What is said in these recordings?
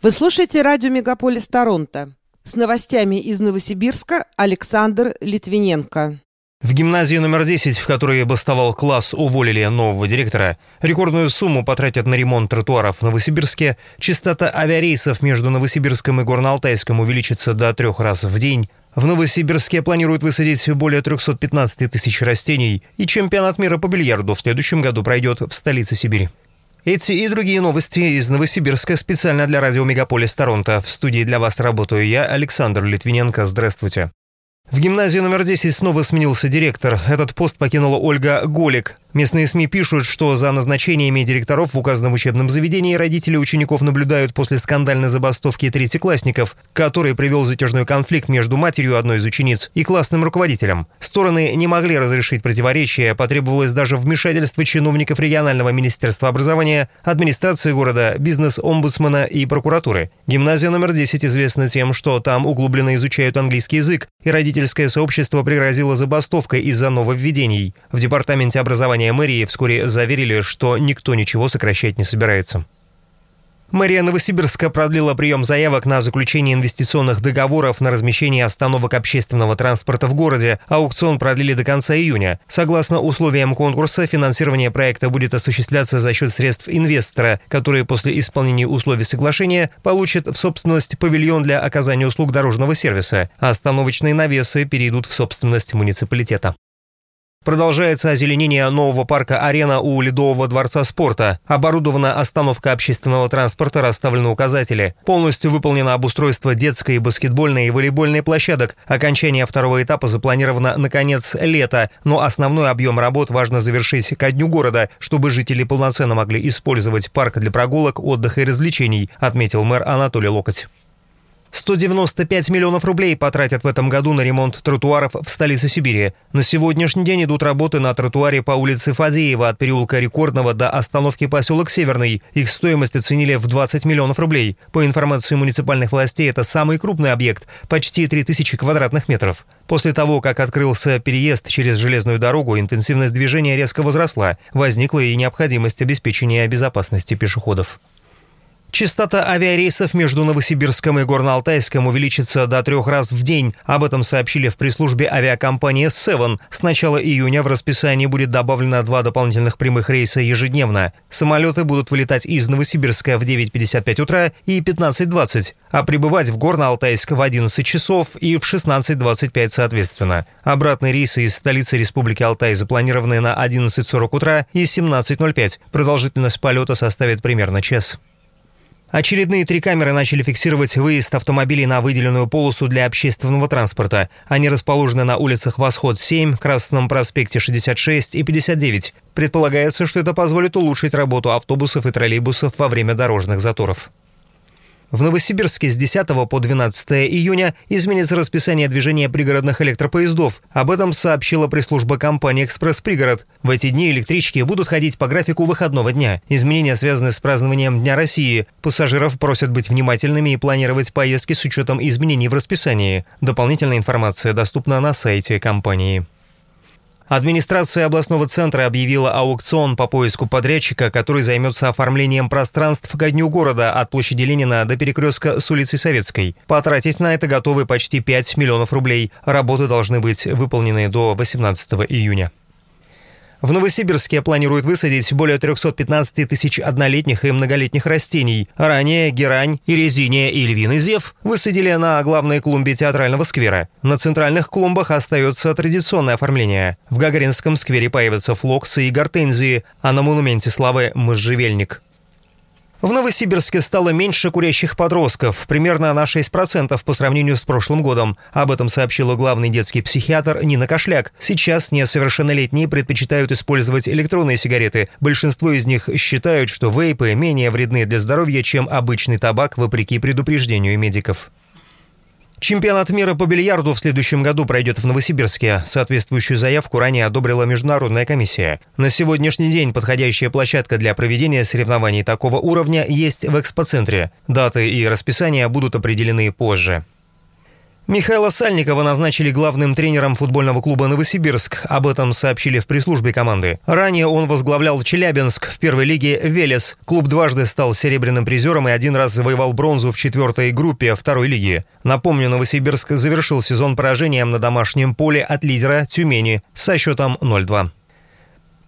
Вы слушаете радио «Мегаполис Торонто». С новостями из Новосибирска Александр Литвиненко. В гимназии номер 10, в которой бастовал класс, уволили нового директора. Рекордную сумму потратят на ремонт тротуаров в Новосибирске. Частота авиарейсов между Новосибирском и Горно-Алтайском увеличится до трех раз в день. В Новосибирске планируют высадить более 315 тысяч растений. И чемпионат мира по бильярду в следующем году пройдет в столице Сибири. Эти и другие новости из Новосибирска специально для радио «Мегаполис Торонто». В студии для вас работаю я, Александр Литвиненко. Здравствуйте. В гимназии номер 10 снова сменился директор. Этот пост покинула Ольга Голик. Местные СМИ пишут, что за назначениями директоров в указанном учебном заведении родители учеников наблюдают после скандальной забастовки третьеклассников, который привел затяжной конфликт между матерью одной из учениц и классным руководителем. Стороны не могли разрешить противоречия, потребовалось даже вмешательство чиновников регионального министерства образования, администрации города, бизнес-омбудсмена и прокуратуры. Гимназия номер 10 известна тем, что там углубленно изучают английский язык, и родительское сообщество пригрозило забастовкой из-за нововведений. В департаменте образования образования мэрии вскоре заверили, что никто ничего сокращать не собирается. Мэрия Новосибирска продлила прием заявок на заключение инвестиционных договоров на размещение остановок общественного транспорта в городе. Аукцион продлили до конца июня. Согласно условиям конкурса, финансирование проекта будет осуществляться за счет средств инвестора, который после исполнения условий соглашения получит в собственность павильон для оказания услуг дорожного сервиса. Остановочные навесы перейдут в собственность муниципалитета. Продолжается озеленение нового парка «Арена» у Ледового дворца спорта. Оборудована остановка общественного транспорта, расставлены указатели. Полностью выполнено обустройство детской, баскетбольной и волейбольной площадок. Окончание второго этапа запланировано на конец лета, но основной объем работ важно завершить ко дню города, чтобы жители полноценно могли использовать парк для прогулок, отдыха и развлечений, отметил мэр Анатолий Локоть. 195 миллионов рублей потратят в этом году на ремонт тротуаров в столице Сибири. На сегодняшний день идут работы на тротуаре по улице Фадеева от переулка Рекордного до остановки поселок Северный. Их стоимость оценили в 20 миллионов рублей. По информации муниципальных властей, это самый крупный объект – почти 3000 квадратных метров. После того, как открылся переезд через железную дорогу, интенсивность движения резко возросла. Возникла и необходимость обеспечения безопасности пешеходов. Частота авиарейсов между Новосибирском и Горно-Алтайском увеличится до трех раз в день. Об этом сообщили в пресс-службе авиакомпании Seven. С начала июня в расписании будет добавлено два дополнительных прямых рейса ежедневно. Самолеты будут вылетать из Новосибирска в 9.55 утра и 15.20, а прибывать в Горно-Алтайск в 11 часов и в 16.25 соответственно. Обратные рейсы из столицы Республики Алтай запланированы на 11.40 утра и 17.05. Продолжительность полета составит примерно час. Очередные три камеры начали фиксировать выезд автомобилей на выделенную полосу для общественного транспорта. Они расположены на улицах Восход-7, Красном проспекте 66 и 59. Предполагается, что это позволит улучшить работу автобусов и троллейбусов во время дорожных заторов. В Новосибирске с 10 по 12 июня изменится расписание движения пригородных электропоездов. Об этом сообщила пресс-служба компании «Экспресс Пригород». В эти дни электрички будут ходить по графику выходного дня. Изменения связаны с празднованием Дня России. Пассажиров просят быть внимательными и планировать поездки с учетом изменений в расписании. Дополнительная информация доступна на сайте компании. Администрация областного центра объявила аукцион по поиску подрядчика, который займется оформлением пространств ко дню города от площади Ленина до перекрестка с улицы Советской. Потратить на это готовы почти 5 миллионов рублей. Работы должны быть выполнены до 18 июня. В Новосибирске планируют высадить более 315 тысяч однолетних и многолетних растений. Ранее герань, резиния и львиный зев высадили на главной клумбе театрального сквера. На центральных клумбах остается традиционное оформление. В Гагаринском сквере появятся флоксы и гортензии, а на монументе славы – можжевельник. В Новосибирске стало меньше курящих подростков, примерно на 6% по сравнению с прошлым годом. Об этом сообщила главный детский психиатр Нина Кошляк. Сейчас несовершеннолетние предпочитают использовать электронные сигареты. Большинство из них считают, что вейпы менее вредны для здоровья, чем обычный табак, вопреки предупреждению медиков. Чемпионат мира по бильярду в следующем году пройдет в Новосибирске. Соответствующую заявку ранее одобрила Международная комиссия. На сегодняшний день подходящая площадка для проведения соревнований такого уровня есть в экспоцентре. Даты и расписание будут определены позже. Михаила Сальникова назначили главным тренером футбольного клуба «Новосибирск». Об этом сообщили в пресс-службе команды. Ранее он возглавлял Челябинск в первой лиге «Велес». Клуб дважды стал серебряным призером и один раз завоевал бронзу в четвертой группе второй лиги. Напомню, Новосибирск завершил сезон поражением на домашнем поле от лидера Тюмени со счетом 0-2.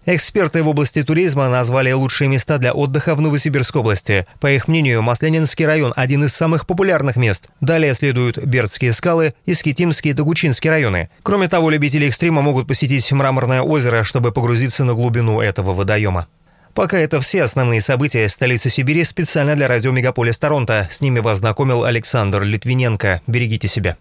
Эксперты в области туризма назвали лучшие места для отдыха в Новосибирской области. По их мнению, Масленинский район – один из самых популярных мест. Далее следуют Бердские скалы и Скитимские и Тагучинские районы. Кроме того, любители экстрима могут посетить Мраморное озеро, чтобы погрузиться на глубину этого водоема. Пока это все основные события столицы Сибири специально для радио «Мегаполис Торонто». С ними вас знакомил Александр Литвиненко. Берегите себя.